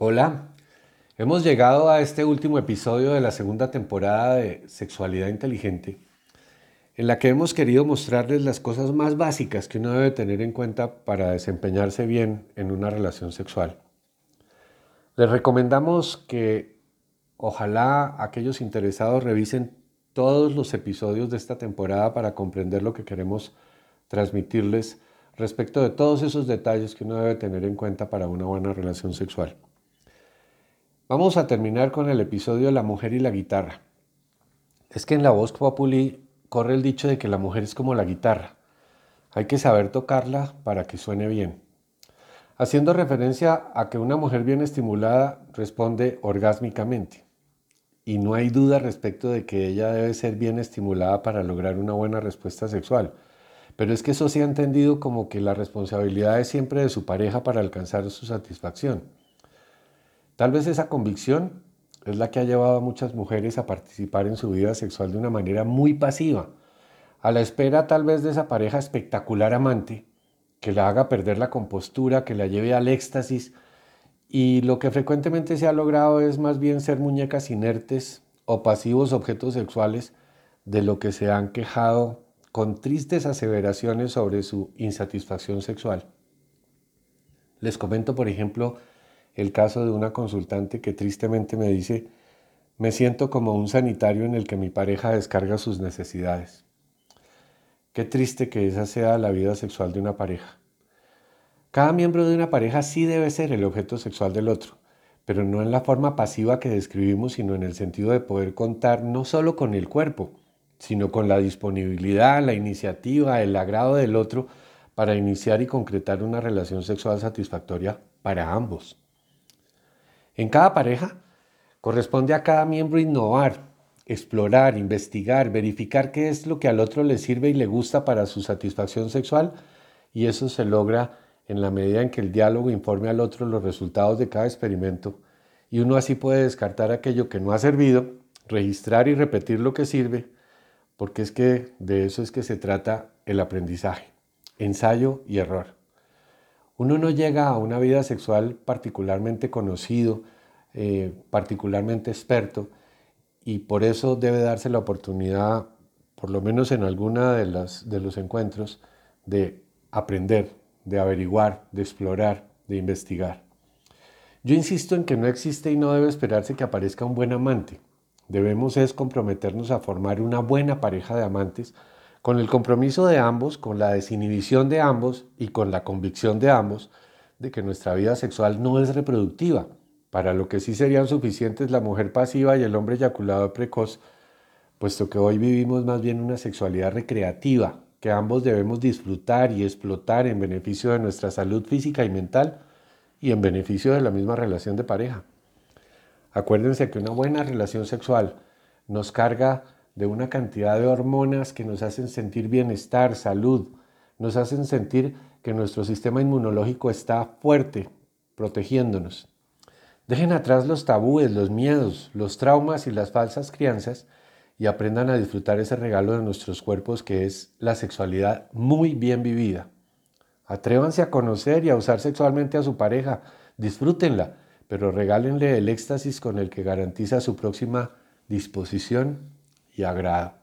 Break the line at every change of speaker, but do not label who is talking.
Hola, hemos llegado a este último episodio de la segunda temporada de Sexualidad Inteligente, en la que hemos querido mostrarles las cosas más básicas que uno debe tener en cuenta para desempeñarse bien en una relación sexual. Les recomendamos que ojalá aquellos interesados revisen todos los episodios de esta temporada para comprender lo que queremos transmitirles respecto de todos esos detalles que uno debe tener en cuenta para una buena relación sexual. Vamos a terminar con el episodio la mujer y la guitarra. Es que en la voz populi corre el dicho de que la mujer es como la guitarra. Hay que saber tocarla para que suene bien. Haciendo referencia a que una mujer bien estimulada responde orgásmicamente. Y no hay duda respecto de que ella debe ser bien estimulada para lograr una buena respuesta sexual. Pero es que eso se ha entendido como que la responsabilidad es siempre de su pareja para alcanzar su satisfacción. Tal vez esa convicción es la que ha llevado a muchas mujeres a participar en su vida sexual de una manera muy pasiva, a la espera tal vez de esa pareja espectacular amante que la haga perder la compostura, que la lleve al éxtasis, y lo que frecuentemente se ha logrado es más bien ser muñecas inertes o pasivos objetos sexuales de lo que se han quejado con tristes aseveraciones sobre su insatisfacción sexual. Les comento, por ejemplo, el caso de una consultante que tristemente me dice, me siento como un sanitario en el que mi pareja descarga sus necesidades. Qué triste que esa sea la vida sexual de una pareja. Cada miembro de una pareja sí debe ser el objeto sexual del otro, pero no en la forma pasiva que describimos, sino en el sentido de poder contar no solo con el cuerpo, sino con la disponibilidad, la iniciativa, el agrado del otro para iniciar y concretar una relación sexual satisfactoria para ambos. En cada pareja corresponde a cada miembro innovar, explorar, investigar, verificar qué es lo que al otro le sirve y le gusta para su satisfacción sexual y eso se logra en la medida en que el diálogo informe al otro los resultados de cada experimento y uno así puede descartar aquello que no ha servido, registrar y repetir lo que sirve, porque es que de eso es que se trata el aprendizaje, ensayo y error. Uno no llega a una vida sexual particularmente conocido, eh, particularmente experto, y por eso debe darse la oportunidad, por lo menos en alguna de, las, de los encuentros, de aprender, de averiguar, de explorar, de investigar. Yo insisto en que no existe y no debe esperarse que aparezca un buen amante. Debemos es comprometernos a formar una buena pareja de amantes con el compromiso de ambos, con la desinhibición de ambos y con la convicción de ambos de que nuestra vida sexual no es reproductiva, para lo que sí serían suficientes la mujer pasiva y el hombre eyaculado precoz, puesto que hoy vivimos más bien una sexualidad recreativa, que ambos debemos disfrutar y explotar en beneficio de nuestra salud física y mental y en beneficio de la misma relación de pareja. Acuérdense que una buena relación sexual nos carga de una cantidad de hormonas que nos hacen sentir bienestar, salud, nos hacen sentir que nuestro sistema inmunológico está fuerte, protegiéndonos. Dejen atrás los tabúes, los miedos, los traumas y las falsas crianzas y aprendan a disfrutar ese regalo de nuestros cuerpos que es la sexualidad muy bien vivida. Atrévanse a conocer y a usar sexualmente a su pareja, disfrútenla, pero regálenle el éxtasis con el que garantiza su próxima disposición y agra